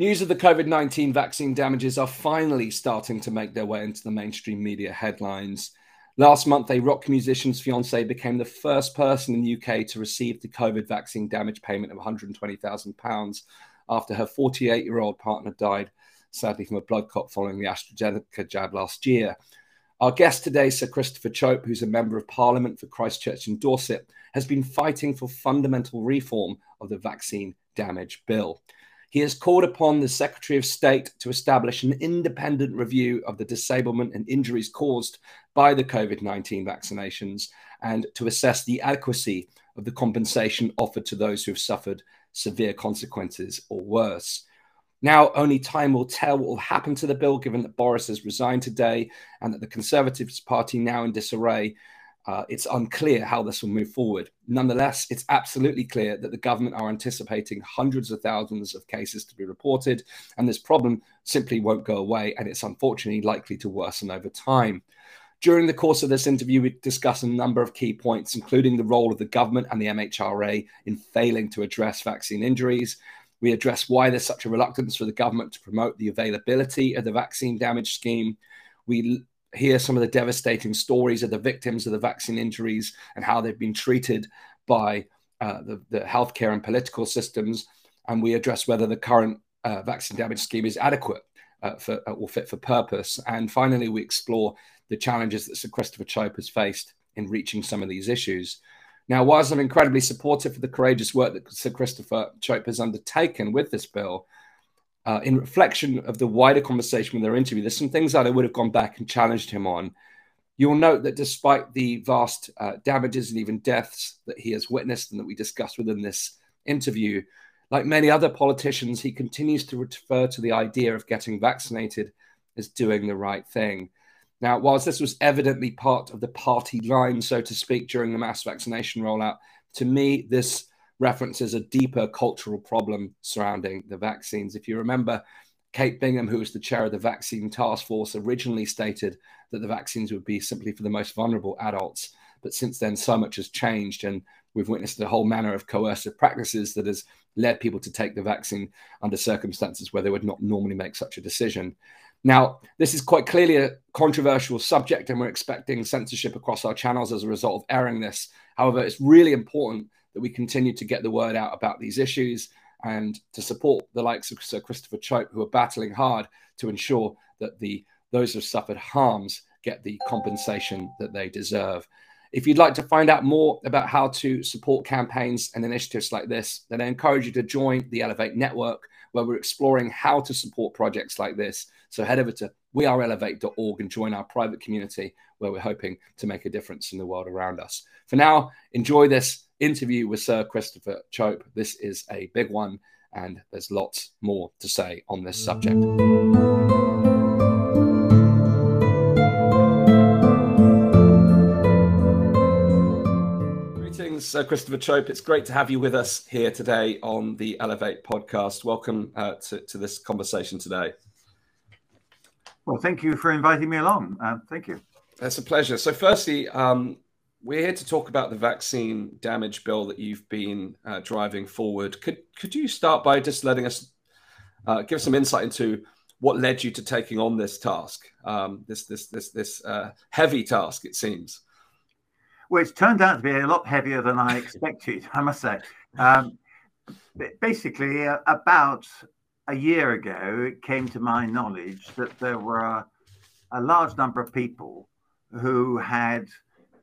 News of the COVID 19 vaccine damages are finally starting to make their way into the mainstream media headlines. Last month, a rock musician's fiance became the first person in the UK to receive the COVID vaccine damage payment of £120,000 after her 48 year old partner died, sadly, from a blood clot following the AstraZeneca jab last year. Our guest today, Sir Christopher Chope, who's a member of Parliament for Christchurch and Dorset, has been fighting for fundamental reform of the vaccine damage bill. He has called upon the Secretary of State to establish an independent review of the disablement and injuries caused by the COVID 19 vaccinations and to assess the adequacy of the compensation offered to those who have suffered severe consequences or worse. Now, only time will tell what will happen to the bill, given that Boris has resigned today and that the Conservative Party now in disarray uh, it's unclear how this will move forward. Nonetheless, it's absolutely clear that the government are anticipating hundreds of thousands of cases to be reported, and this problem simply won't go away, and it's unfortunately likely to worsen over time. During the course of this interview, we discuss a number of key points, including the role of the government and the MHRA in failing to address vaccine injuries. We address why there's such a reluctance for the government to promote the availability of the vaccine damage scheme. We hear some of the devastating stories of the victims of the vaccine injuries and how they've been treated by uh, the, the healthcare and political systems. And we address whether the current uh, vaccine damage scheme is adequate uh, for, uh, or fit for purpose. And finally, we explore the challenges that Sir Christopher Chope has faced in reaching some of these issues. Now, whilst I'm incredibly supportive of the courageous work that Sir Christopher Chope has undertaken with this bill, uh, in reflection of the wider conversation with their interview, there's some things that I would have gone back and challenged him on. You'll note that despite the vast uh, damages and even deaths that he has witnessed and that we discussed within this interview, like many other politicians, he continues to refer to the idea of getting vaccinated as doing the right thing. Now, whilst this was evidently part of the party line, so to speak, during the mass vaccination rollout, to me, this references a deeper cultural problem surrounding the vaccines. If you remember, Kate Bingham, who was the chair of the vaccine task force, originally stated that the vaccines would be simply for the most vulnerable adults. But since then, so much has changed, and we've witnessed a whole manner of coercive practices that has led people to take the vaccine under circumstances where they would not normally make such a decision. Now, this is quite clearly a controversial subject, and we're expecting censorship across our channels as a result of airing this. However, it's really important that we continue to get the word out about these issues and to support the likes of Sir Christopher Chope, who are battling hard to ensure that the those who have suffered harms get the compensation that they deserve. If you'd like to find out more about how to support campaigns and initiatives like this, then I encourage you to join the Elevate Network, where we're exploring how to support projects like this. So head over to weareelevate.org and join our private community where we're hoping to make a difference in the world around us. For now, enjoy this interview with Sir Christopher Chope. This is a big one, and there's lots more to say on this subject. Greetings, Sir Christopher Chope. It's great to have you with us here today on the Elevate podcast. Welcome uh, to, to, this conversation today. Well, thank you for inviting me along. Uh, thank you. That's a pleasure. So, firstly, um, we're here to talk about the vaccine damage bill that you've been uh, driving forward. Could could you start by just letting us uh, give some insight into what led you to taking on this task, um, this this this this uh, heavy task? It seems. Well, it's turned out to be a lot heavier than I expected. I must say. Um, basically, uh, about a year ago, it came to my knowledge that there were a large number of people who had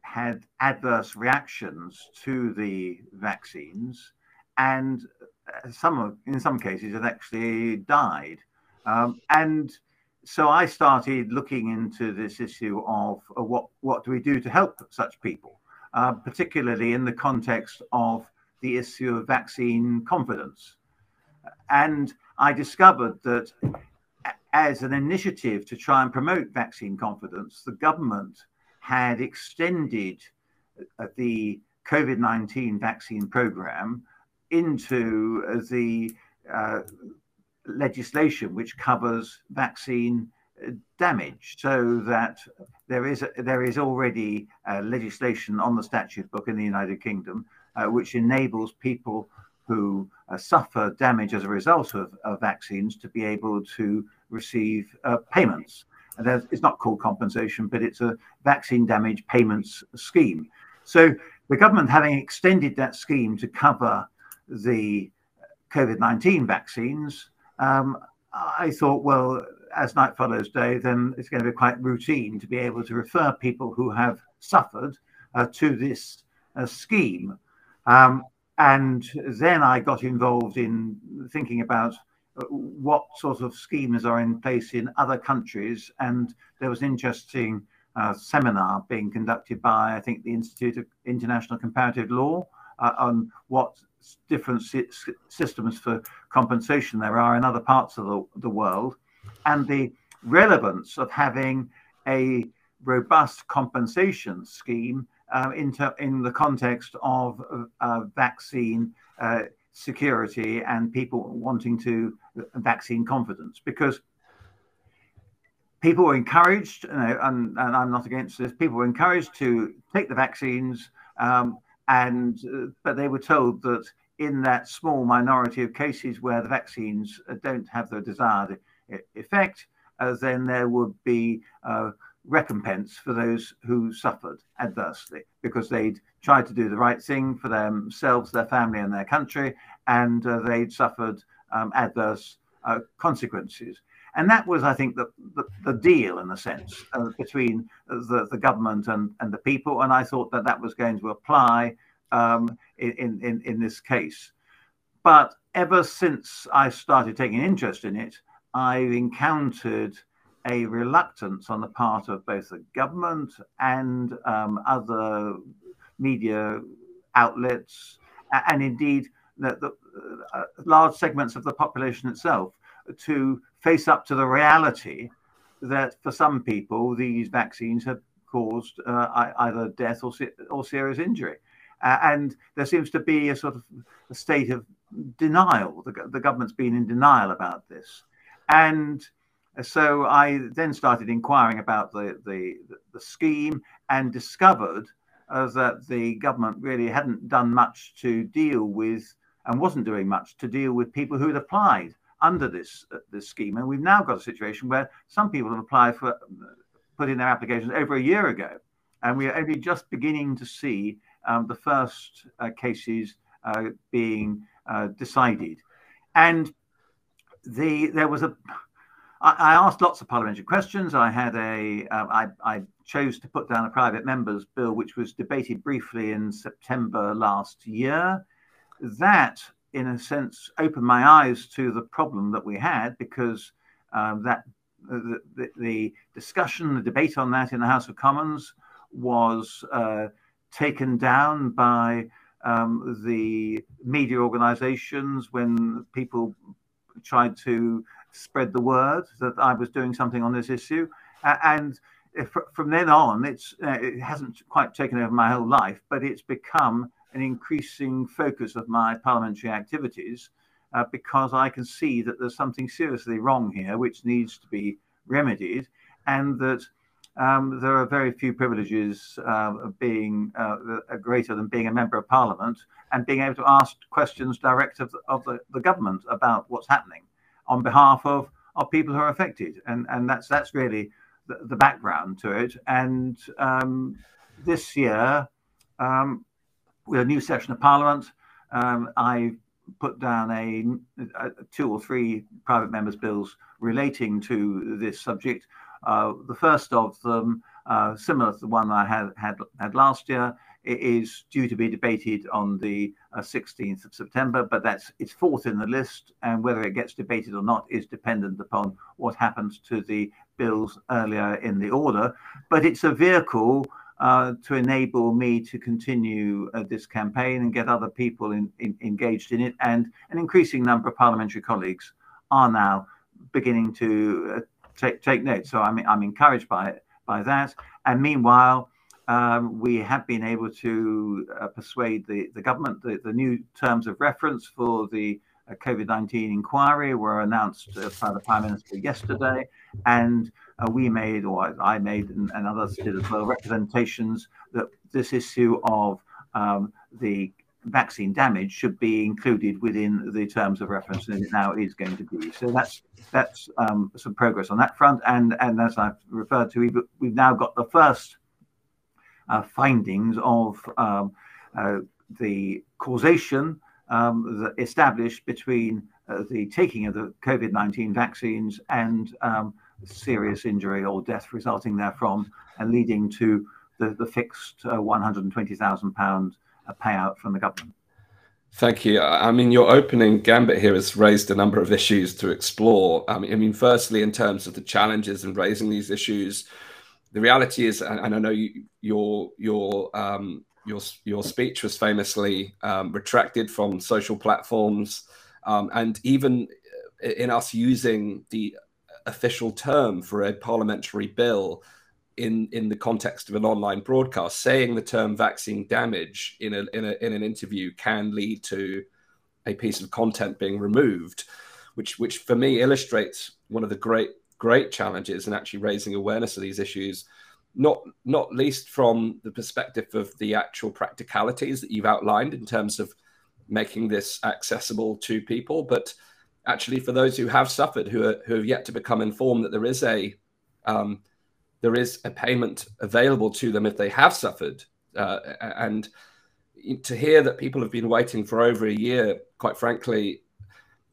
had adverse reactions to the vaccines, and uh, some of, in some cases, had actually died. Um, and so I started looking into this issue of uh, what what do we do to help such people, uh, particularly in the context of the issue of vaccine confidence. And I discovered that as an initiative to try and promote vaccine confidence, the government had extended uh, the COVID 19 vaccine program into uh, the uh, legislation which covers vaccine uh, damage so that there is there is already uh, legislation on the statute book in the United Kingdom uh, which enables people who suffer damage as a result of, of, vaccines to be able to receive payments. It's not called compensation, but it's a vaccine damage payments scheme. So the government having extended that scheme to cover the COVID 19 vaccines, um, I thought, well, as night follows day, then it's going to be quite routine to be able to refer people who have suffered uh, to this uh, scheme. Um, and then I got involved in thinking about what sort of schemes are in place in other countries. And there was an interesting uh, seminar being conducted by, I think, the Institute of International Comparative Law uh, on what different systems for compensation there are in other parts of the, the world and the relevance of having a robust compensation scheme uh, in, in the context of vaccine uh, security and people wanting to vaccine confidence because people were encouraged, you know, and, and, I'm not against this, people were encouraged to take the vaccines, um, and uh, but they were told that in that small minority of cases where the vaccines don't have the desired effect, uh, then there would be uh, recompense for those who suffered adversely because they'd tried to do the right thing for themselves, their family, and their country, and uh, they'd suffered um, adverse uh, consequences. And that was, I think, the, the, the deal in a sense uh, between the, the government and, and the people. And I thought that that was going to apply um, in, in, in this case. But ever since I started taking interest in it, I've encountered a reluctance on the part of both the government and um, other media outlets, and indeed the, the uh, large segments of the population itself, to face up to the reality that for some people these vaccines have caused uh, either death or, or serious injury. Uh, and there seems to be a sort of a state of denial. The, the government's been in denial about this. And so I then started inquiring about the, the, the scheme and discovered uh, that the government really hadn't done much to deal with and wasn't doing much to deal with people who had applied under this uh, this scheme. And we've now got a situation where some people have applied for put in their applications over a year ago, and we are only just beginning to see um, the first uh, cases uh, being uh, decided. And the there was a I, asked lots of parliamentary questions. I had a uh, I, I chose to put down a private members bill, which was debated briefly in September last year. That, in a sense, opened my eyes to the problem that we had because um, that the, the, the, discussion, the debate on that in the House of Commons was uh, taken down by um, the media organizations when people tried to spread the word that I was doing something on this issue. And if, from then on, it's uh, it hasn't quite taken over my whole life, but it's become an increasing focus of my parliamentary activities uh, because I can see that there's something seriously wrong here, which needs to be remedied, and that um, there are very few privileges uh, of being uh, greater than being a member of parliament and being able to ask questions direct of, the, of the, the government about what's happening on behalf of, of people who are affected. And, and that's, that's really the, the background to it. And um, this year, um, with a new session of parliament, um, I put down a, a, two or three private members' bills relating to this subject. Uh, the first of them, uh, similar to the one I had, had had last year, is due to be debated on the uh, 16th of September, but that's it's fourth in the list, and whether it gets debated or not is dependent upon what happens to the bills earlier in the order. But it's a vehicle uh, to enable me to continue uh, this campaign and get other people in, in, engaged in it, and an increasing number of parliamentary colleagues are now beginning to uh, take take note. So I'm I'm encouraged by it, by that, and meanwhile um, we have been able to uh, persuade the, the government that the new terms of reference for the uh, COVID 19 inquiry were announced uh, by the Prime Minister yesterday. And uh, we made, or I made, and, and, others did as well, representations that this issue of um, the vaccine damage should be included within the terms of reference, and it now is going to be. So that's that's um, some progress on that front. And and as I've referred to, we've, we've now got the first findings of um, uh, the causation um, established between uh, the taking of the COVID 19 vaccines and um, serious injury or death resulting therefrom, and leading to the, the fixed uh, £120,000 payout from the government. Thank you. I mean, your opening gambit here has raised a number of issues to explore. Mean, I mean, firstly, in terms of the challenges in raising these issues, the reality is, and I know you, your your um, your your speech was famously um, retracted from social platforms, um, and even in us using the official term for a parliamentary bill in in the context of an online broadcast, saying the term vaccine damage in a in a in an interview can lead to a piece of content being removed, which which for me illustrates one of the great great challenges in actually raising awareness of these issues, not not least from the perspective of the actual practicalities that you've outlined in terms of making this accessible to people, but actually for those who have suffered, who are, who have yet to become informed that there is a um, there is a payment available to them if they have suffered. Uh, and to hear that people have been waiting for over a year, quite frankly,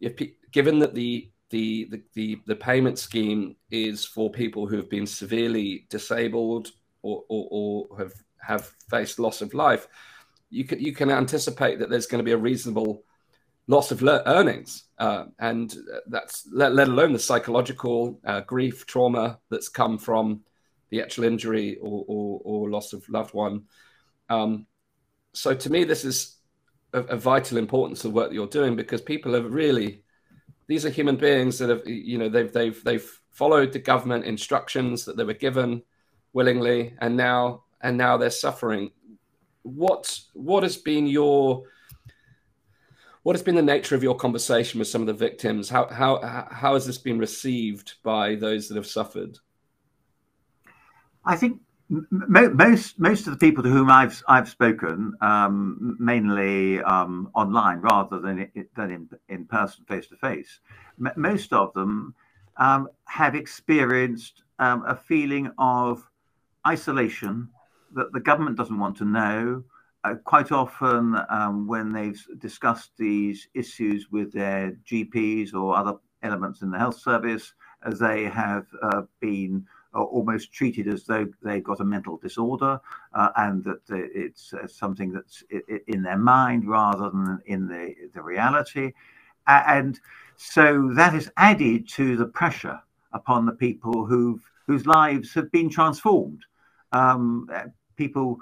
if given that the, the the, the the payment scheme is for people who have been severely disabled or, or, or have have faced loss of life, you can you can anticipate that there's going to be a reasonable loss of earnings, uh, and that's let, let, alone the psychological uh, grief, trauma that's come from the actual injury or, or, or loss of loved one. Um, so to me, this is a, vital importance of work that you're doing because people have really, these are human beings that have, you know, they've they've they've followed the government instructions that they were given willingly, and now and now they're suffering. What what has been your what has been the nature of your conversation with some of the victims? How how how has this been received by those that have suffered? I think most most of the people to whom I've I've spoken, um, mainly um, online rather than than in in person, face to face, most of them um, have experienced um, a feeling of isolation that the government doesn't want to know. Uh, quite often, um, when they've discussed these issues with their GPs or other elements in the health service, as they have uh, been almost treated as though they've got a mental disorder uh, and that it's uh, something that's in their mind rather than in the, the reality. And so that has added to the pressure upon the people who've, whose lives have been transformed. Um, people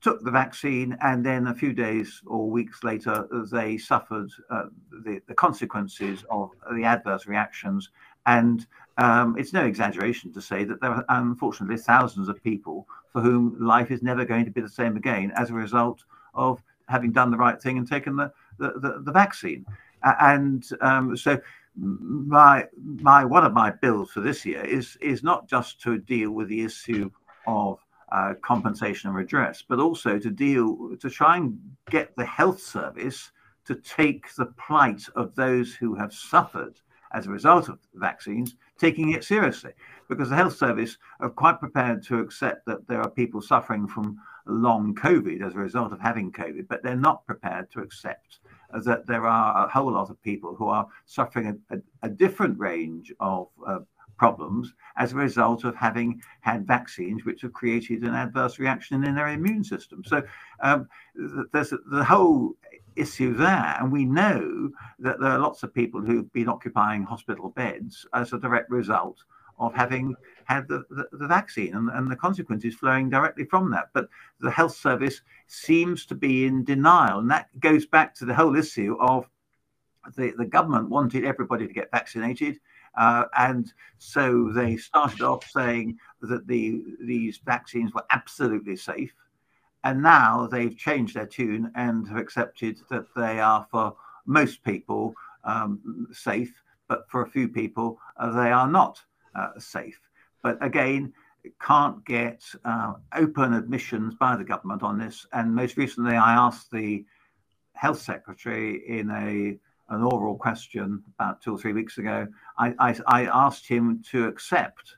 took the vaccine and then a few days or weeks later they suffered uh, the, the consequences of the adverse reactions and um, it's no exaggeration to say that there are unfortunately thousands of people for whom life is never going to be the same again as a result of having done the right thing and taken the, the, the, the vaccine. And um, so my my one of my bills for this year is is not just to deal with the issue of uh, compensation and redress, but also to deal to try and get the health service to take the plight of those who have suffered as a result of vaccines taking it seriously because the health service are quite prepared to accept that there are people suffering from long COVID as a result of having COVID, but they're not prepared to accept that there are a whole lot of people who are suffering a, a, a different range of uh, problems as a result of having had vaccines which have created an adverse reaction in their immune system. So um, there's the whole issue there. And we know that there are lots of people who've been occupying hospital beds as a direct result of having had the, the, the vaccine and, and, the consequences flowing directly from that. But the health service seems to be in denial. And that goes back to the whole issue of the, the government wanted everybody to get vaccinated. Uh, and so they started off saying that the these vaccines were absolutely safe and now they've changed their tune and have accepted that they are for most people um, safe, but for a few people uh, they are not uh, safe. But again, can't get uh, open admissions by the government on this. And most recently, I asked the health secretary in a an oral question about two or three weeks ago. I, I, I asked him to accept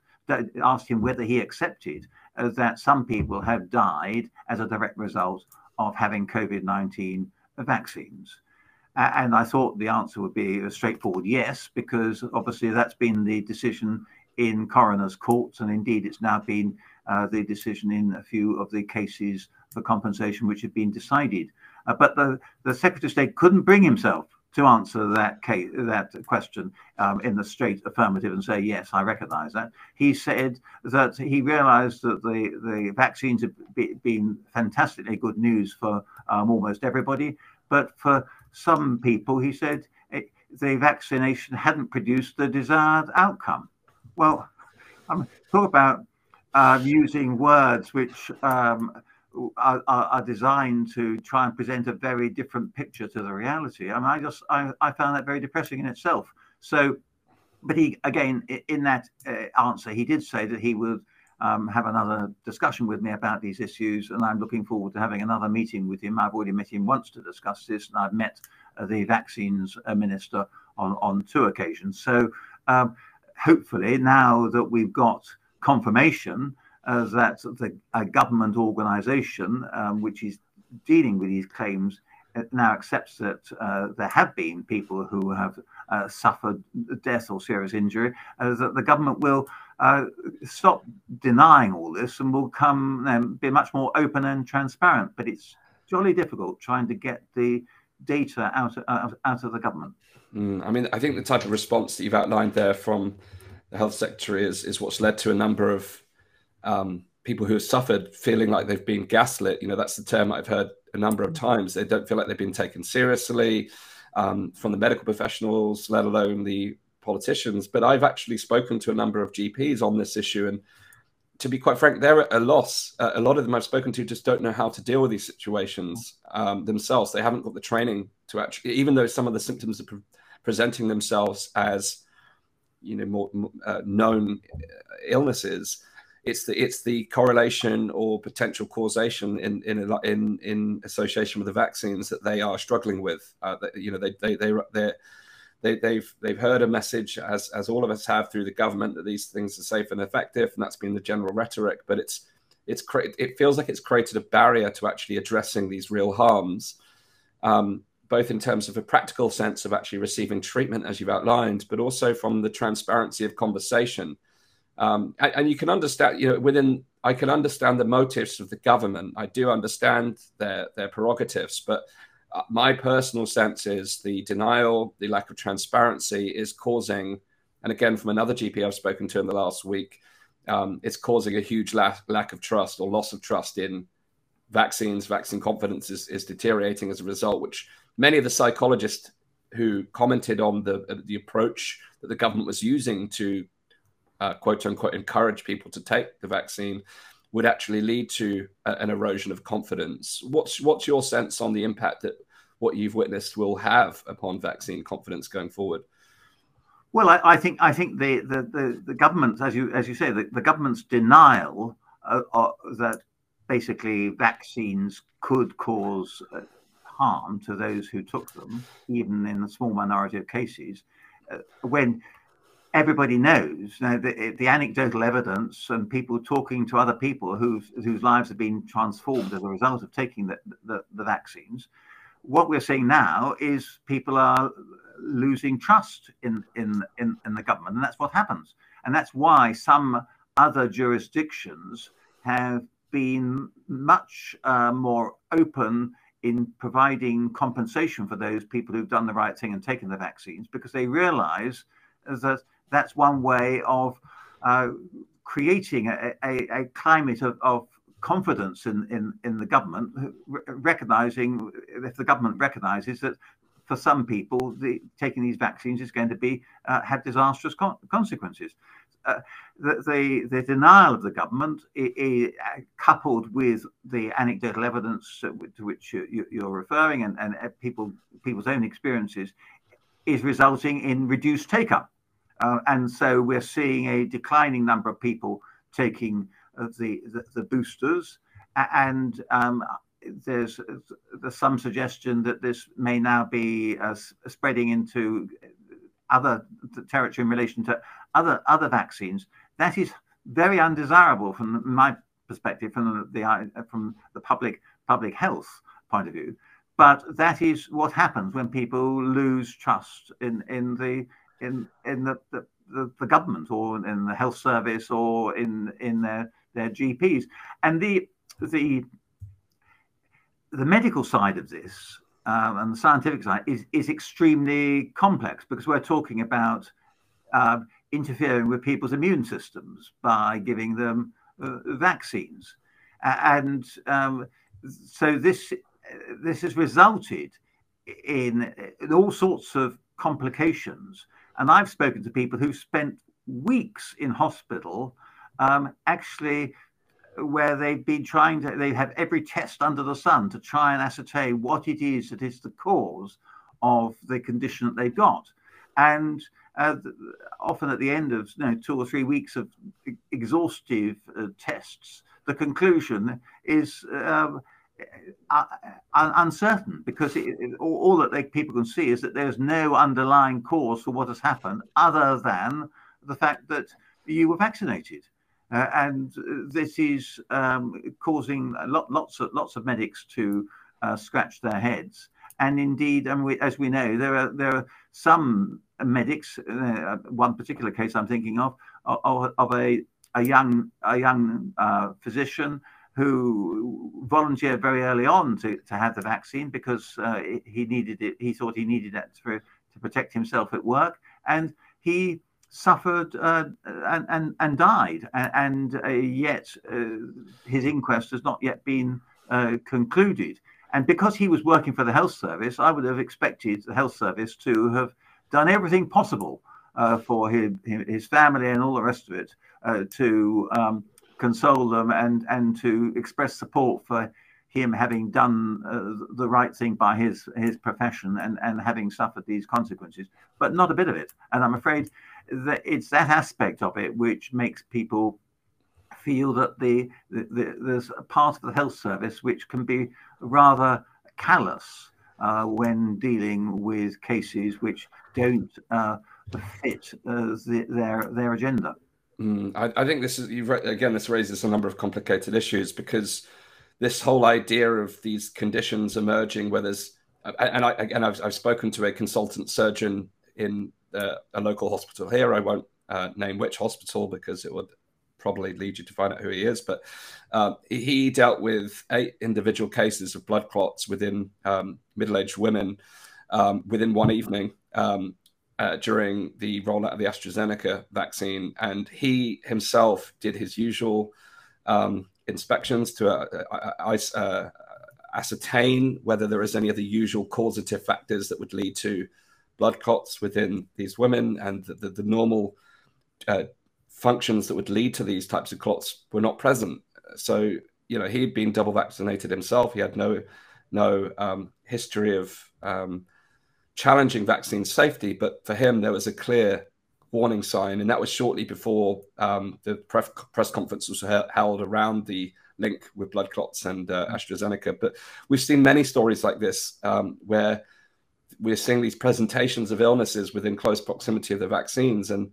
asked him whether he accepted that some people have died as a direct result of having COVID 19 vaccines. And I thought the answer would be a straightforward yes, because obviously that's been the decision in coroner's courts, and indeed it's now been uh, the decision in a few of the cases for compensation which have been decided. Uh, but the, the Secretary of State couldn't bring himself to answer that case, that question um, in the straight affirmative and say yes, I recognise that. He said that he realised that the the vaccines have been fantastically good news for um, almost everybody, but for some people, he said it, the vaccination hadn't produced the desired outcome. Well, I'm talk about uh, using words which um, are, are, designed to try and present a very different picture to the reality. I mean, I just I, I found that very depressing in itself. So, but he again in that uh, answer, he did say that he would um, have another discussion with me about these issues, and I'm looking forward to having another meeting with him. I've already met him once to discuss this, and I've met uh, the vaccines uh, minister on on two occasions. So. Um, hopefully, now that we've got confirmation uh, that the a government organisation um, which is dealing with these claims now accepts that uh, there have been people who have uh, suffered death or serious injury, uh, that the government will uh, stop denying all this and will come and be much more open and transparent. But it's jolly difficult trying to get the data out of, out of the government. Mm, I mean, I think the type of response that you've outlined there from the health secretary is, is what's led to a number of um, people who have suffered feeling like they've been gaslit. You know, that's the term I've heard a number of times. They don't feel like they've been taken seriously um, from the medical professionals, let alone the politicians. But I've actually spoken to a number of GPs on this issue. And to be quite frank, they're at a loss. Uh, a lot of them I've spoken to just don't know how to deal with these situations um, themselves. They haven't got the training to actually, even though some of the symptoms are pre presenting themselves as, you know, more uh, known illnesses it's the it's the correlation or potential causation in in in in association with the vaccines that they are struggling with. Uh, that, you know, they they they they they they've they've heard a message as as all of us have through the government that these things are safe and effective, and that's been the general rhetoric. But it's it's it feels like it's created a barrier to actually addressing these real harms. Um, both in terms of a practical sense of actually receiving treatment, as you've outlined, but also from the transparency of conversation. Um, and, and, you can understand, you know, within I can understand the motives of the government. I do understand their their prerogatives, but uh, my personal sense is the denial, the lack of transparency is causing, and again from another GP I've spoken to in the last week, um, it's causing a huge lack lack of trust or loss of trust in vaccines. Vaccine confidence is, is deteriorating as a result, which many of the psychologists who commented on the the approach that the government was using to uh, quote unquote encourage people to take the vaccine would actually lead to a, an erosion of confidence. What's what's your sense on the impact that what you've witnessed will have upon vaccine confidence going forward? Well, I, I think I think the, the, the, the, government, as you as you say, the, the government's denial uh, uh, that basically vaccines could cause uh, harm to those who took them, even in a small minority of cases, uh, when everybody knows you know, the, the, anecdotal evidence and people talking to other people whose whose lives have been transformed as a result of taking the, the, the, vaccines. What we're seeing now is people are losing trust in, in, in, in the government, and that's what happens. And that's why some other jurisdictions have been much uh, more open in providing compensation for those people who've done the right thing and taken the vaccines because they realize that that's one way of uh, creating a, a, a climate of, of, confidence in, in, in the government, recognizing if the government recognizes that for some people, the, taking these vaccines is going to be uh, have disastrous con consequences. Uh, the, the, the denial of the government, coupled with the anecdotal evidence to which you, are referring and, and people people's own experiences, is resulting in reduced take up. Uh, and so we're seeing a declining number of people taking uh, the, the, the, boosters. And um, there's there's some suggestion that this may now be uh, spreading into other territory in relation to other other vaccines. That is very undesirable from my perspective, from the, the from the public public health point of view. But that is what happens when people lose trust in in the in in the, the, the, the government or in the health service or in in their their GPs. And the the the medical side of this um, and the scientific side is, is extremely complex because we're talking about uh, interfering with people's immune systems by giving them uh, vaccines. And um, so this this has resulted in, in all sorts of complications. And I've spoken to people who've spent weeks in hospital um, actually where they've been trying to, they have every test under the sun to try and ascertain what it is that is the cause of the condition that they've got. And uh, often at the end of you know, two or three weeks of exhaustive uh, tests, the conclusion is um, uncertain because it, it, all, all, that they, people can see is that there's no underlying cause for what has happened other than the fact that you were vaccinated. Uh, and this is um, causing lot, lots of lots of medics to uh, scratch their heads. And indeed, and we, as we know, there are there are some medics. Uh, one particular case I'm thinking of of, of a a young a young uh, physician who volunteered very early on to, to have the vaccine because uh, he needed it. He thought he needed it to, to protect himself at work, and he suffered uh, and, and, and died, and, uh, yet uh, his inquest has not yet been uh, concluded. And because he was working for the health service, I would have expected the health service to have done everything possible uh, for his, his family and all the rest of it to um, console them and, and to express support for him having done uh, the right thing by his his profession and and having suffered these consequences, but not a bit of it. And I'm afraid that it's that aspect of it which makes people feel that the, the, the there's a part of the health service which can be rather callous uh, when dealing with cases which don't uh, fit uh, the, their their agenda. Mm, I, I, think this is again. This raises a number of complicated issues because this whole idea of these conditions emerging, where there's and I again I've, I've spoken to a consultant surgeon in uh, a local hospital here. I won't uh, name which hospital because it would probably lead you to find out who he is. But uh, he dealt with eight individual cases of blood clots within um, middle-aged women um, within one evening um, uh, during the rollout of the AstraZeneca vaccine, and he himself did his usual um, inspections to uh, uh, ascertain whether there is any of the usual causative factors that would lead to blood clots within these women and the, the, the normal uh, functions that would lead to these types of clots were not present. So, you know, he'd been double vaccinated himself. He had no no um, history of um, challenging vaccine safety, but for him, there was a clear warning sign, and that was shortly before um, the press, press conference was held around the link with blood clots and uh, AstraZeneca. But we've seen many stories like this um, where we're seeing these presentations of illnesses within close proximity of the vaccines. And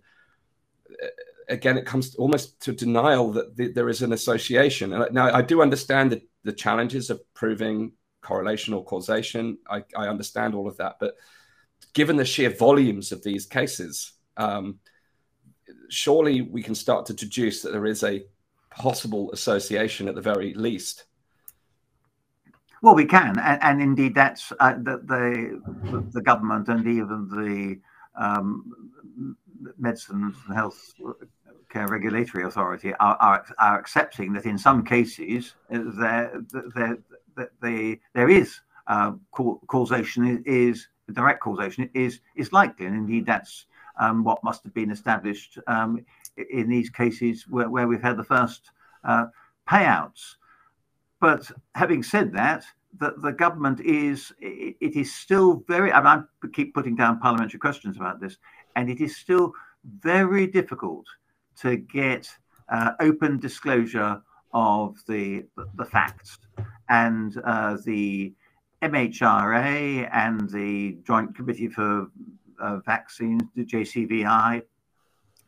uh, again, it comes almost to denial that the, there is an association. And now I do understand the, the challenges of proving correlation or causation. I, I, understand all of that. But given the sheer volumes of these cases, um, surely we can start to deduce that there is a possible association at the very least. Well, we can, and, and indeed, that's uh, the, the, the government and even the um, medicines and health care regulatory authority are, are, are accepting that in some cases uh, there there there, there is uh, causation is direct causation is is likely, and indeed that's um, what must have been established um, in these cases where, where we've had the first uh, payouts. But having said that, the, the government is it, it is still very. I, mean, I keep putting down parliamentary questions about this, and it is still very difficult to get uh, open disclosure of the the facts. And uh, the MHRA and the Joint Committee for uh, Vaccines, the JCVI,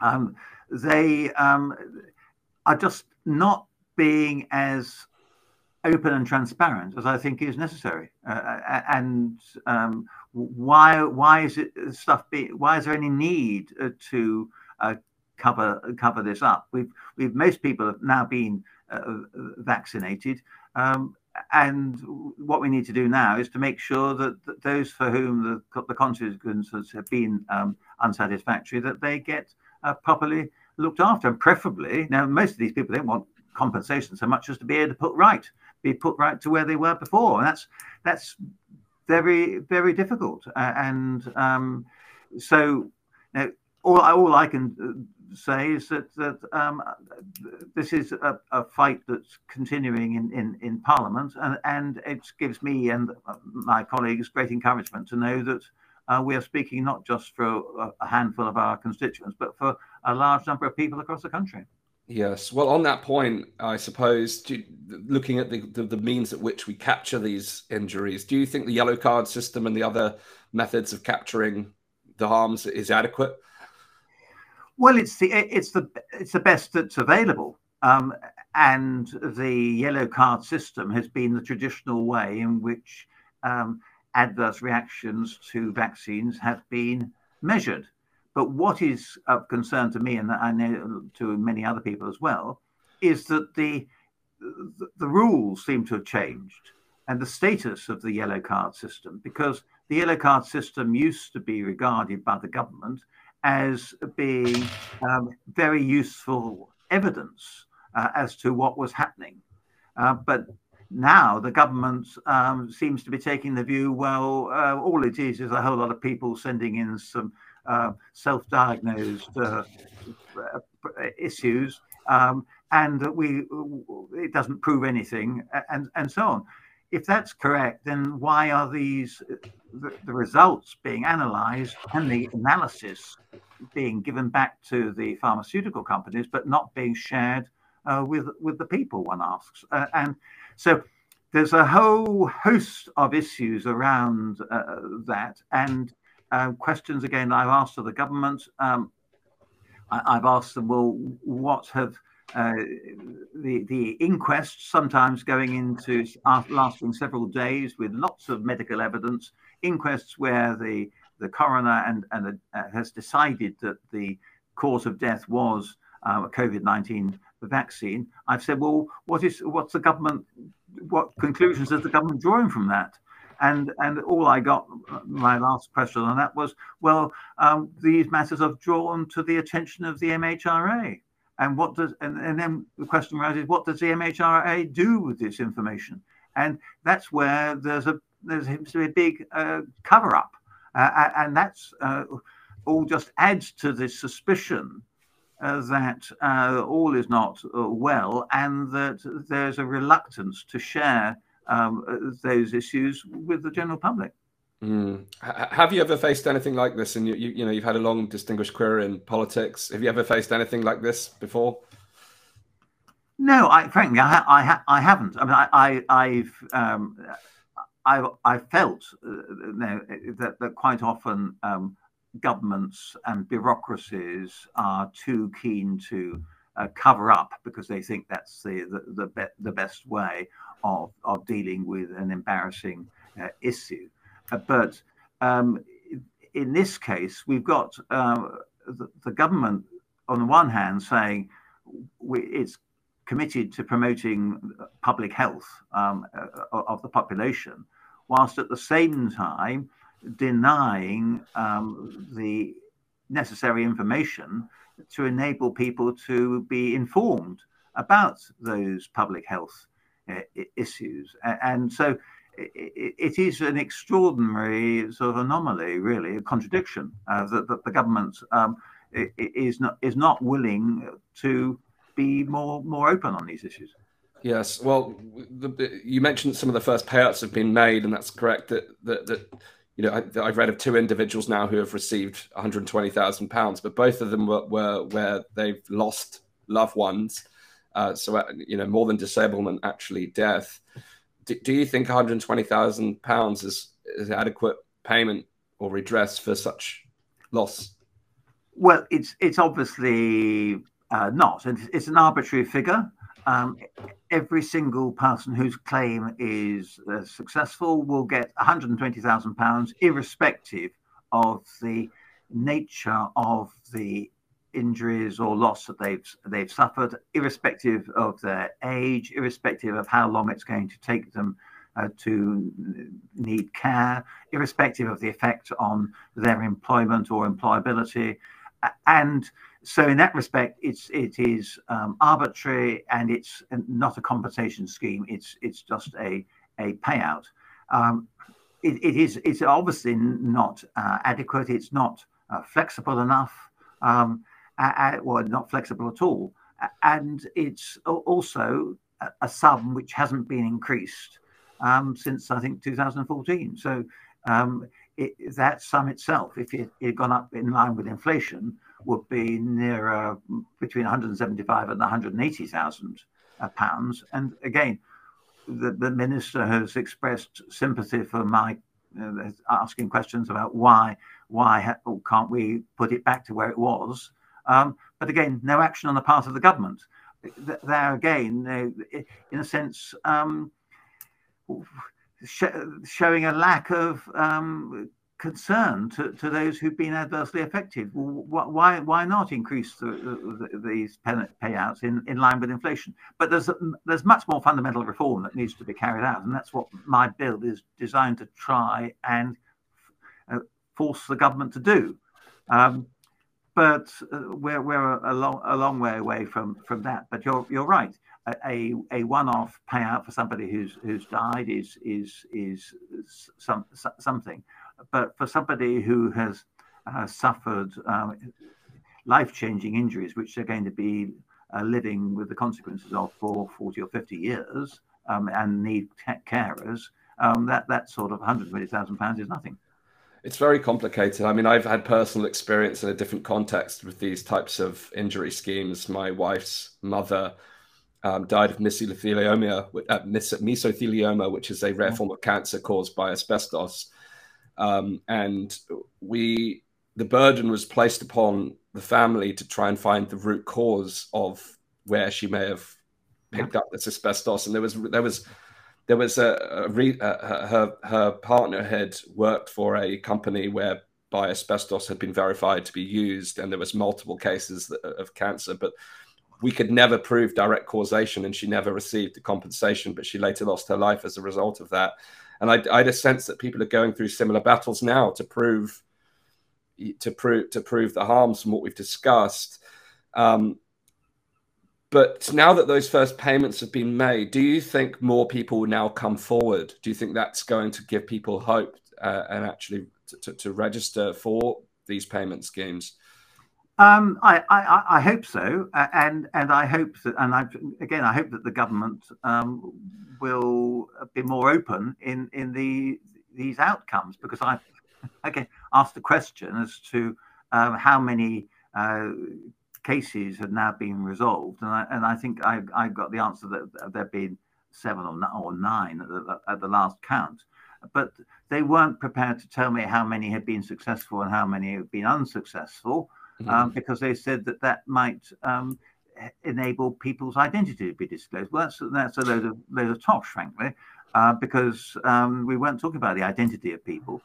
um, they um, are just not being as open and transparent as I think is necessary. Uh, and um, why why is it stuff be, why is there any need uh, to uh, cover cover this up? We've we've most people have now been uh, vaccinated. Um, and what we need to do now is to make sure that, that those for whom the, the consequences have been um, unsatisfactory, that they get uh, properly looked after, and preferably now most of these people don't want compensation so much as to be able to put right, be put right to where they were before, and that's that's very very difficult. Uh, and um, so now all all I can uh, say is that that um, this is a, a, fight that's continuing in, in, in Parliament, and, and it gives me and my colleagues great encouragement to know that uh, we are speaking not just for a, handful of our constituents, but for a large number of people across the country. Yes. Well, on that point, I suppose, looking at the, the, the, means at which we capture these injuries, do you think the yellow card system and the other methods of capturing the harms is adequate? Well, it's the it's the it's the best that's available, um, and the yellow card system has been the traditional way in which um, adverse reactions to vaccines have been measured. But what is of concern to me, and I know to many other people as well, is that the the, the rules seem to have changed and the status of the yellow card system, because the yellow card system used to be regarded by the government as being um, very useful evidence uh, as to what was happening. Uh, but now the government um, seems to be taking the view well, uh, all it is is a whole lot of people sending in some uh, self diagnosed uh, issues. Um, and we it doesn't prove anything and and so on if that's correct, then why are these the, the, results being analyzed and the analysis being given back to the pharmaceutical companies, but not being shared uh, with with the people? One asks, uh, and so there's a whole host of issues around uh, that, and uh, questions again I've asked of the government. Um, I, have asked them, well, what have uh, the the inquests sometimes going into lasting several days with lots of medical evidence. Inquests where the the coroner and and uh, has decided that the cause of death was uh, COVID nineteen vaccine. I've said, well, what is what's the government? What conclusions is the government drawing from that? And and all I got my last question on that was, well, um, these matters are drawn to the attention of the MHRA. And what does and, and then the question arises, what does the MHRA do with this information? And that's where there's a there seems to be a big uh, cover up, uh, and that's uh, all just adds to the suspicion uh, that uh, all is not uh, well, and that there's a reluctance to share um, those issues with the general public. Mm. Have you ever faced anything like this? And you, you, you, know, you've had a long, distinguished career in politics. Have you ever faced anything like this before? No, I frankly, I, I, I haven't. I mean, I, have um, I, I felt uh, that, that quite often um, governments and bureaucracies are too keen to uh, cover up because they think that's the the, the, be, the best way of, of dealing with an embarrassing uh, issue. Uh, but um, in this case, we've got uh, the, the, government, on the one hand, saying we, it's committed to promoting public health um, uh, of the population, whilst at the same time denying um, the necessary information to enable people to be informed about those public health uh, issues. And so it is an extraordinary sort of anomaly, really, a contradiction uh, that, that, the government um, is not is not willing to be more more open on these issues. Yes, well, the, you mentioned some of the first payouts have been made, and that's correct. That that, that you know, I, have read of two individuals now who have received 120,000 pounds, but both of them were, were where they've lost loved ones. Uh, so, uh, you know, more than disablement, actually death do, do you think 120,000 pounds is is adequate payment or redress for such loss? Well, it's it's obviously uh, not, and it's an arbitrary figure. Um, every single person whose claim is uh, successful will get 120,000 pounds, irrespective of the nature of the injuries or loss that they've they've suffered, irrespective of their age, irrespective of how long it's going to take them uh, to need care, irrespective of the effect on their employment or employability, and so in that respect, it's it is um, arbitrary and it's not a compensation scheme. It's it's just a a payout. Um, it, it is it's obviously not uh, adequate. It's not uh, flexible enough. Um, uh, well, not flexible at all. And it's also a sum which hasn't been increased um, since I think 2014. So um, it, that sum itself, if it had gone up in line with inflation, would be nearer between 175 and 180,000 uh, pounds. And again, the, the, minister has expressed sympathy for my uh, asking questions about why why can't we put it back to where it was um, but again, no action on the part of the government. There again, in a sense, um, sh showing a lack of um, concern to, to those who've been adversely affected. Why why not increase the, the, these payouts in, in line with inflation? But there's there's much more fundamental reform that needs to be carried out, and that's what my bill is designed to try and uh, force the government to do. Um, but uh, we're we're a long a long way away from from that. But you're you're right. A a one-off payout for somebody who's who's died is is is some something, but for somebody who has uh, suffered um, life-changing injuries, which they're going to be uh, living with the consequences of for 40 or 50 years, um, and need carers, um, that that sort of 120,000 pounds is nothing. It's very complicated. I mean, I've had personal experience in a different context with these types of injury schemes. My wife's mother um, died of mesothelioma, uh, mesothelioma, which is a rare form of cancer caused by asbestos. Um, and we, the burden was placed upon the family to try and find the root cause of where she may have picked up this asbestos. And there was there was there was a, a re, uh, her her partner had worked for a company whereby asbestos had been verified to be used, and there was multiple cases of cancer, but we could never prove direct causation, and she never received the compensation. But she later lost her life as a result of that. And I, I had a sense that people are going through similar battles now to prove to prove to prove the harms from what we've discussed. Um, but now that those first payments have been made, do you think more people will now come forward? Do you think that's going to give people hope uh, and actually to, register for these payment schemes? Um, I, I, I, hope so, and and I hope that, and I again I hope that the government um, will be more open in in the these outcomes because I again asked the question as to um, how many uh, cases had now been resolved, and I, and I think I, I got the answer that there had been seven or, or nine at the, at the last count. But they weren't prepared to tell me how many had been successful and how many had been unsuccessful, mm-hmm. um, because they said that that might um, enable people's identity to be disclosed. Well, that's that's a load of load of tosh, frankly, uh, because um, we weren't talking about the identity of people.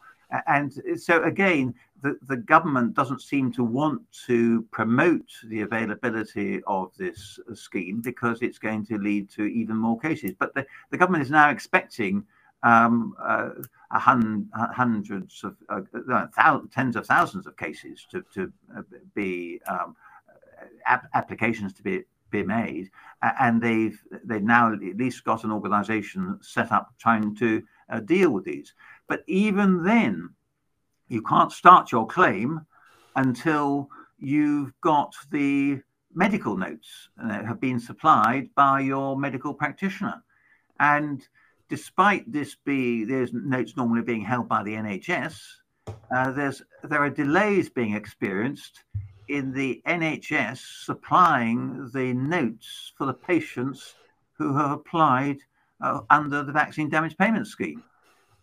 And so again, the, the government doesn't seem to want to promote the availability of this scheme because it's going to lead to even more cases. But the, the government is now expecting um, uh, hun hundreds of uh, tens of thousands of cases to, to uh, be um, ap applications to be be made, and they've they've now at least got an organisation set up trying to uh, deal with these. But even then, you can't start your claim until you've got the medical notes that have been supplied by your medical practitioner. And despite this be there's notes normally being held by the NHS, uh, there's there are delays being experienced in the NHS supplying the notes for the patients who have applied uh, under the vaccine damage payment scheme.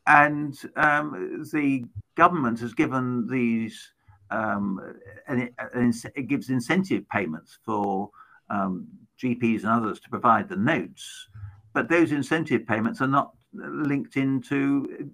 And um, the government has given these, um, and it, it, gives incentive payments for um, GPs and others to provide the notes, but those incentive payments are not linked into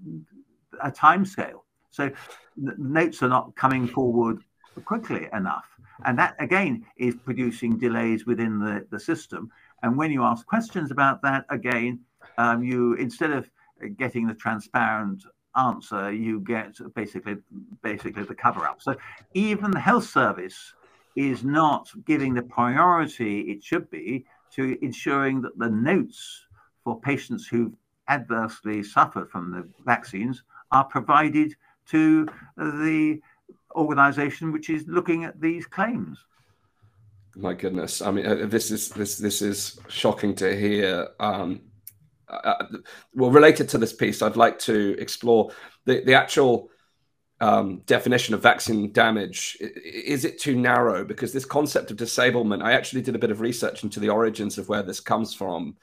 a timescale. So the notes are not coming forward quickly enough. And that again is producing delays within the, the system. And when you ask questions about that, again, um, you instead of getting the transparent answer, you get basically basically the cover up. So even the health service is not giving the priority it should be to ensuring that the notes for patients who've adversely suffered from the vaccines are provided to the organization which is looking at these claims. My goodness, I mean, uh, this is this this is shocking to hear. Um, uh, well, related to this piece, I'd like to explore the the actual um, definition of vaccine damage. Is it too narrow? Because this concept of disablement, I actually did a bit of research into the origins of where this comes from,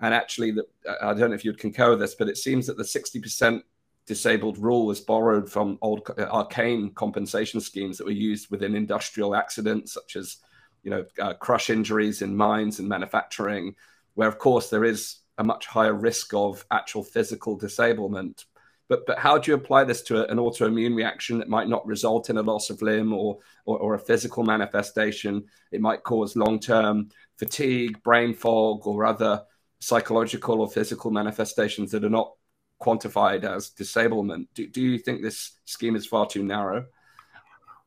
and actually, the, I don't know if you'd concur with this, but it seems that the sixty percent disabled rule is borrowed from old arcane compensation schemes that were used within industrial accidents, such as you know uh, crush injuries in mines and manufacturing, where of course there is a much higher risk of actual physical disablement. But but how do you apply this to an autoimmune reaction that might not result in a loss of limb or or, or a physical manifestation? It might cause long term fatigue, brain fog, or other psychological or physical manifestations that are not quantified as disablement. Do, do you think this scheme is far too narrow?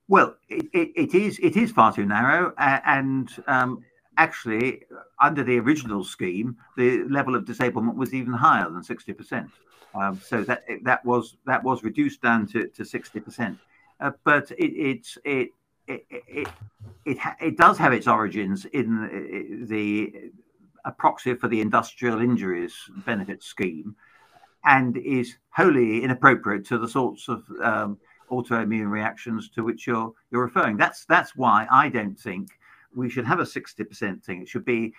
Well, it, it, it is it is far too narrow, uh, and um, actually, under the original scheme, the level of disablement was even higher than sixty percent. Um, so that that was that was reduced down to to sixty percent. Uh, but it it it it it, it, it, does have its origins in the a proxy for the industrial injuries benefit scheme, and is wholly inappropriate to the sorts of um, autoimmune reactions to which you're you're referring. That's that's why I don't think we should have a 60% thing. It should be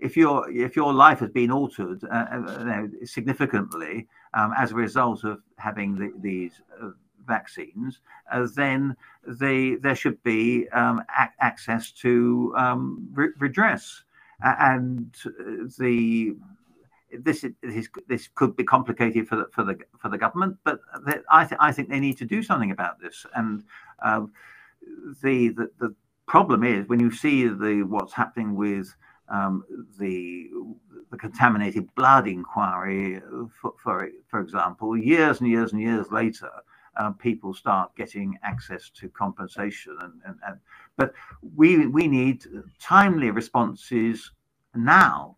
if your if your life has been altered uh, uh significantly um, as a result of having the, these uh, vaccines, uh, then they, there should be um, access to um, re- redress. and the this is this could be complicated for the for the for the government, but I th- I think they need to do something about this. And uh, the, the the problem is when you see the what's happening with um, the the contaminated blood inquiry, for, for for example, years and years and years later. Uh, people start getting access to compensation and, and, and but we we need timely responses now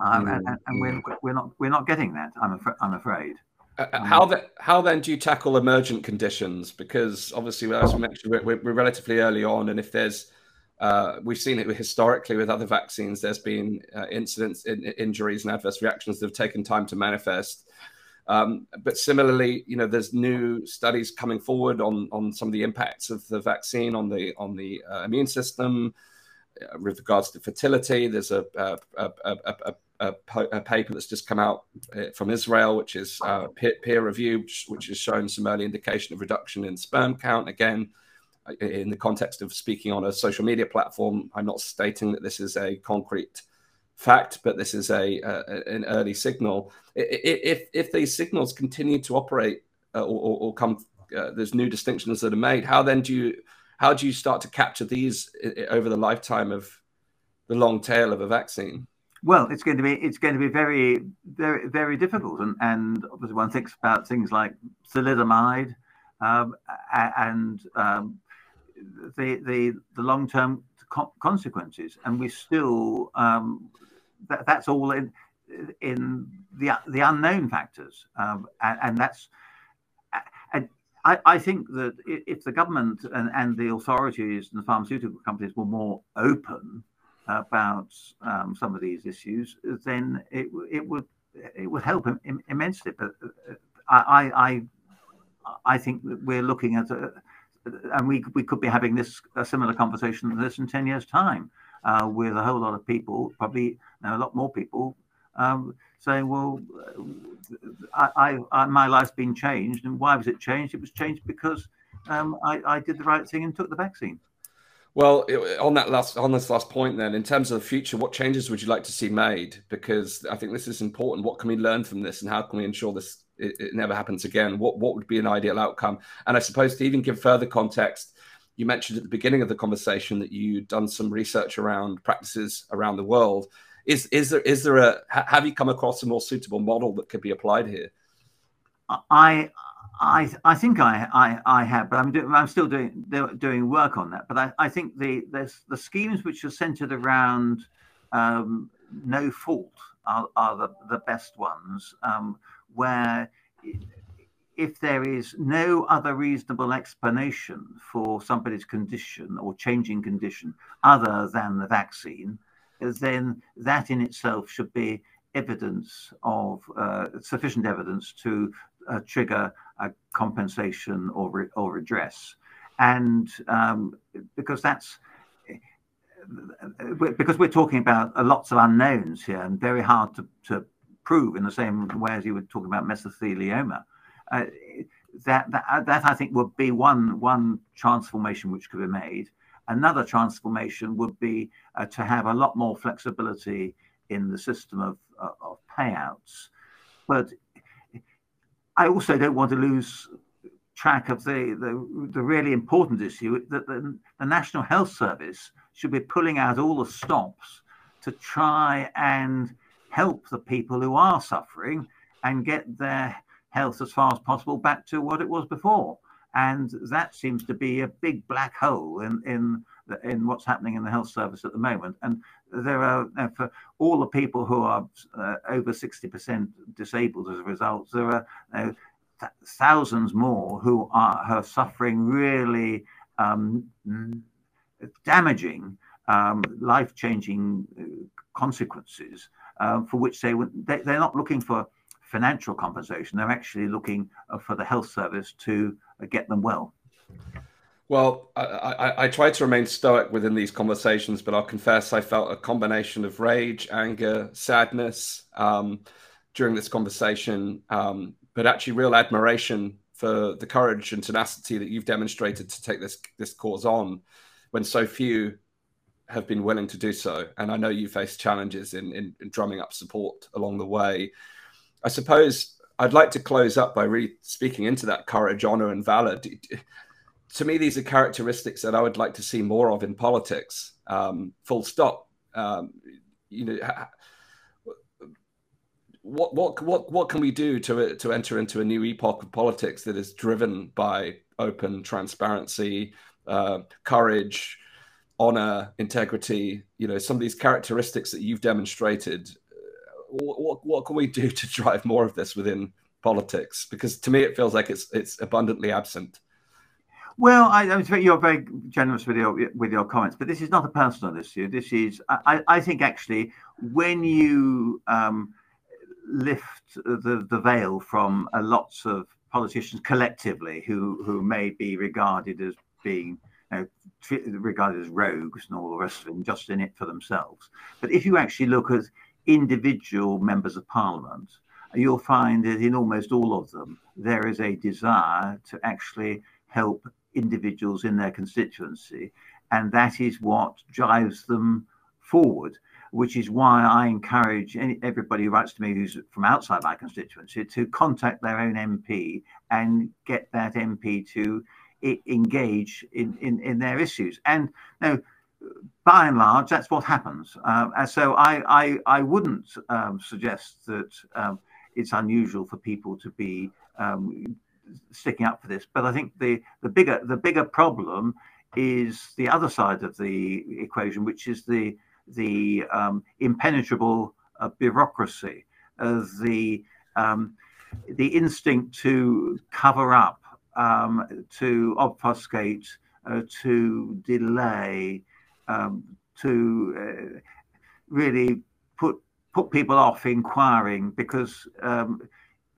um, mm, and, and we're, we're not we're not getting that. I'm, af- I'm afraid. Uh, uh, how then? How then do you tackle emergent conditions? Because obviously, as we mentioned, we're, we're relatively early on, and if there's uh, we've seen it historically with other vaccines. There's been uh, incidents, in, injuries, and adverse reactions that have taken time to manifest. Um, but similarly, you know, there's new studies coming forward on on some of the impacts of the vaccine on the on the uh, immune system uh, with regards to fertility. There's a, a, a, a a, a, paper that's just come out uh, from Israel, which is uh, peer, peer reviewed, which, has shown some early indication of reduction in sperm count. Again, uh, in the context of speaking on a social media platform, I'm not stating that this is a concrete fact, but this is a, a an early signal. If if these signals continue to operate uh, or, or, come, uh, there's new distinctions that are made. How then do you how do you start to capture these over the lifetime of the long tail of a vaccine? Well, it's going to be it's going to be very very very difficult, and and obviously one thinks about things like thalidomide, um, and um, the the the long term consequences, and we still um, that, that's all in in the the unknown factors, um, and, and, that's and I, I think that if the government and, and the authorities and the pharmaceutical companies were more open about um, some of these issues, then it it would it would help Im- immensely. But uh, I I I think that we're looking at a, and we we could be having this a similar conversation this in ten years' time, uh, with a whole lot of people, probably now a lot more people um, saying, "Well, I, I, my life's been changed, and why was it changed? It was changed because um, I, I did the right thing and took the vaccine." Well, on that last on this last point, then, in terms of the future, what changes would you like to see made? Because I think this is important. What can we learn from this, and how can we ensure this it, it never happens again? What what would be an ideal outcome? And I suppose to even give further context, you mentioned at the beginning of the conversation that you'd done some research around practices around the world. Is is there is there a have you come across a more suitable model that could be applied here? I I I think I I, I have, but I'm do, I'm still doing doing work on that. But I, I think the the schemes which are centered around um, no fault are, are the, the best ones, um, where if there is no other reasonable explanation for somebody's condition or changing condition other than the vaccine, then that in itself should be evidence of uh, sufficient evidence to uh, trigger compensation or, or redress. And um, because that's because we're talking about lots of unknowns here and very hard to, to prove in the same way as you were talking about mesothelioma. Uh, that, that that I think would be one one transformation which could be made. Another transformation would be uh, to have a lot more flexibility in the system of, uh, of payouts. But I also don't want to lose track of the, the, the really important issue that the, the National Health Service should be pulling out all the stops to try and help the people who are suffering and get their health as far as possible back to what it was before. And that seems to be a big black hole in, in, in what's happening in the health service at the moment. And there are, for all the people who are uh, over 60% disabled as a result, there are th- thousands more who are, are suffering really um, damaging, um, life changing uh, consequences uh, for which they, they, they're not looking for financial compensation. They're actually looking uh, for the health service to uh, get them well. Well, I, I, I, try to remain stoic within these conversations, but I'll confess I felt a combination of rage, anger, sadness um, during this conversation, um, but actually real admiration for the courage and tenacity that you've demonstrated to take this this cause on when so few have been willing to do so. And I know you face challenges in, in, in drumming up support along the way. I suppose I'd like to close up by really speaking into that courage, honor, and valor. To me, these are characteristics that I would like to see more of in politics. Um, full stop. Um, you know, what what what what can we do to to enter into a new epoch of politics that is driven by open transparency, uh, courage, honor, integrity? You know, some of these characteristics that you've demonstrated what, what can we do to drive more of this within politics? Because to me, it feels like it's it's abundantly absent. Well, I, I you're very generous with your with your comments, but this is not a personal issue. This is, I, I think, actually, when you um, lift the, the veil from uh, lots of politicians collectively who who may be regarded as being you know, regarded as rogues and all the rest of them, just in it for themselves. But if you actually look at individual members of parliament, you'll find that in almost all of them, there is a desire to actually help individuals in their constituency. And that is what drives them forward, which is why I encourage any, everybody who writes to me who's from outside my constituency to contact their own MP and get that MP to engage in, in, in their issues. And by and large, that's what happens. Uh, and so I, I, I wouldn't um, suggest that um, it's unusual for people to be um, sticking up for this. But I think the, the bigger the bigger problem is the other side of the equation, which is the the um, impenetrable uh, bureaucracy, uh, the um, the instinct to cover up, um, to obfuscate, uh, to delay um, to uh, really put put people off inquiring because, um,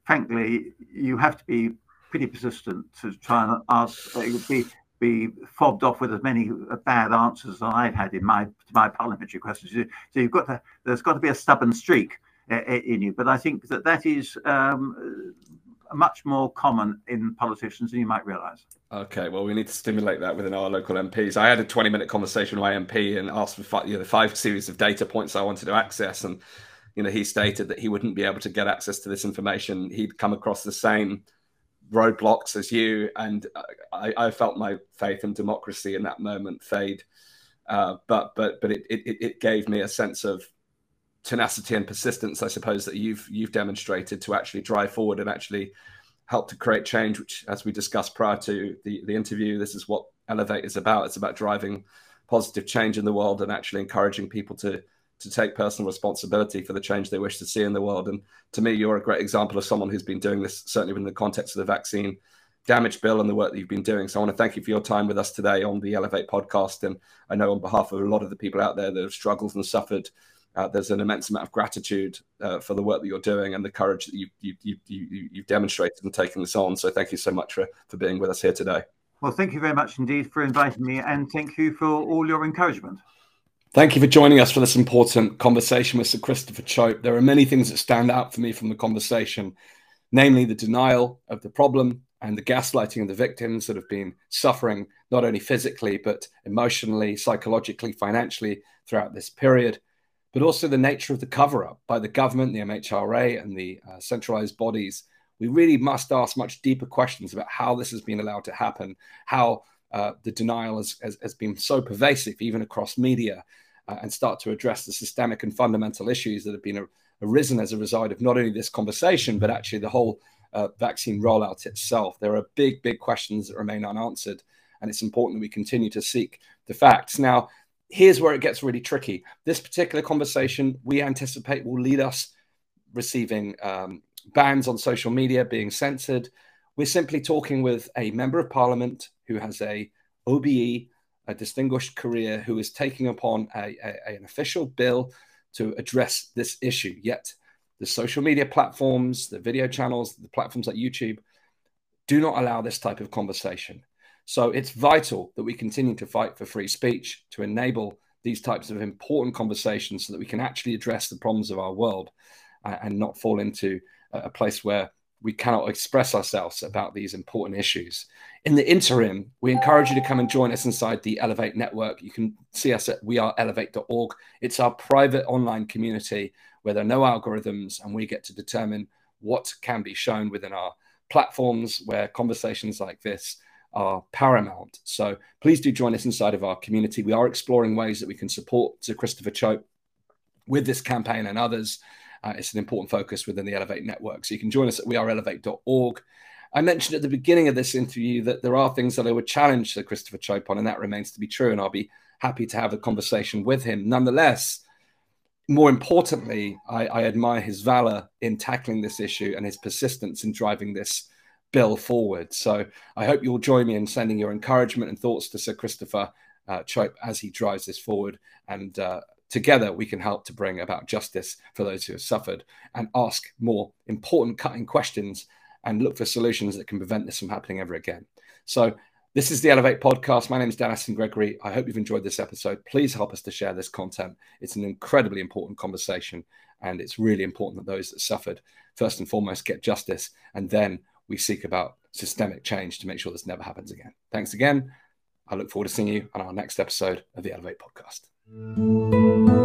frankly, you have to be pretty persistent to try and ask. Uh, be be fobbed off with as many bad answers as I've had in my my parliamentary questions. So you've got to there's got to be a stubborn streak in you. But I think that that is um, much more common in politicians than you might realise. Okay, well, we need to stimulate that within our local MPs. I had a 20 minute conversation with my MP and asked for five, you know, the five series of data points I wanted to access. And, you know, he stated that he wouldn't be able to get access to this information. He'd come across the same roadblocks as you. And I, I felt my faith in democracy in that moment fade. Uh, but but but it, it, it gave me a sense of tenacity and persistence, I suppose, that you've you've demonstrated to actually drive forward and actually help to create change. Which, as we discussed prior to the the interview, this is what Elevate is about. It's about driving positive change in the world and actually encouraging people to to take personal responsibility for the change they wish to see in the world. And to me, you're a great example of someone who's been doing this certainly within the context of the vaccine damage bill and the work that you've been doing. So I want to thank you for your time with us today on the Elevate podcast. And I know on behalf of a lot of the people out there that have struggled and suffered uh, there's an immense amount of gratitude uh, for the work that you're doing and the courage that you, you, you, you, you've demonstrated in taking this on. So thank you so much for, for being with us here today. Well, thank you very much indeed for inviting me, and thank you for all your encouragement. Thank you for joining us for this important conversation with Sir Christopher Chope. There are many things that stand out for me from the conversation, namely the denial of the problem and the gaslighting of the victims that have been suffering not only physically, but emotionally, psychologically, financially throughout this period but also the nature of the cover up by the government, the MHRA, and the uh, centralized bodies. We really must ask much deeper questions about how this has been allowed to happen, how uh, the denial has, has, has, been so pervasive, even across media, uh, and start to address the systemic and fundamental issues that have been arisen as a result of not only this conversation, but actually the whole uh, vaccine rollout itself. There are big, big questions that remain unanswered, and it's important that we continue to seek the facts. Now, here's where it gets really tricky. This particular conversation we anticipate will lead us receiving um, bans on social media, being censored. We're simply talking with a member of parliament who has a OBE, a distinguished career, who is taking upon a, a, an official bill to address this issue. Yet the social media platforms, the video channels, the platforms like YouTube do not allow this type of conversation. So it's vital that we continue to fight for free speech to enable these types of important conversations so that we can actually address the problems of our world uh, and not fall into a place where we cannot express ourselves about these important issues. In the interim, we encourage you to come and join us inside the Elevate Network. You can see us at weareelevate.org. It's our private online community where there are no algorithms and we get to determine what can be shown within our platforms where conversations like this are paramount. So please do join us inside of our community. We are exploring ways that we can support Sir Christopher Chope with this campaign and others. Uh, it's an important focus within the Elevate network. So you can join us at weareelevate.org. I mentioned at the beginning of this interview that there are things that I would challenge Sir Christopher Chope on, and that remains to be true. And I'll be happy to have a conversation with him. Nonetheless, more importantly, I, I admire his valor in tackling this issue and his persistence in driving this bill forward. So I hope you'll join me in sending your encouragement and thoughts to Sir Christopher uh, Chope as he drives this forward. And uh, together we can help to bring about justice for those who have suffered and ask more important cutting questions and look for solutions that can prevent this from happening ever again. So this is the Elevate podcast. My name is Dan Astin-Gregory. I hope you've enjoyed this episode. Please help us to share this content. It's an incredibly important conversation, and it's really important that those that suffered, first and foremost, get justice, and then we seek about systemic change to make sure this never happens again. Thanks again. I look forward to seeing you on our next episode of the Elevate podcast. Música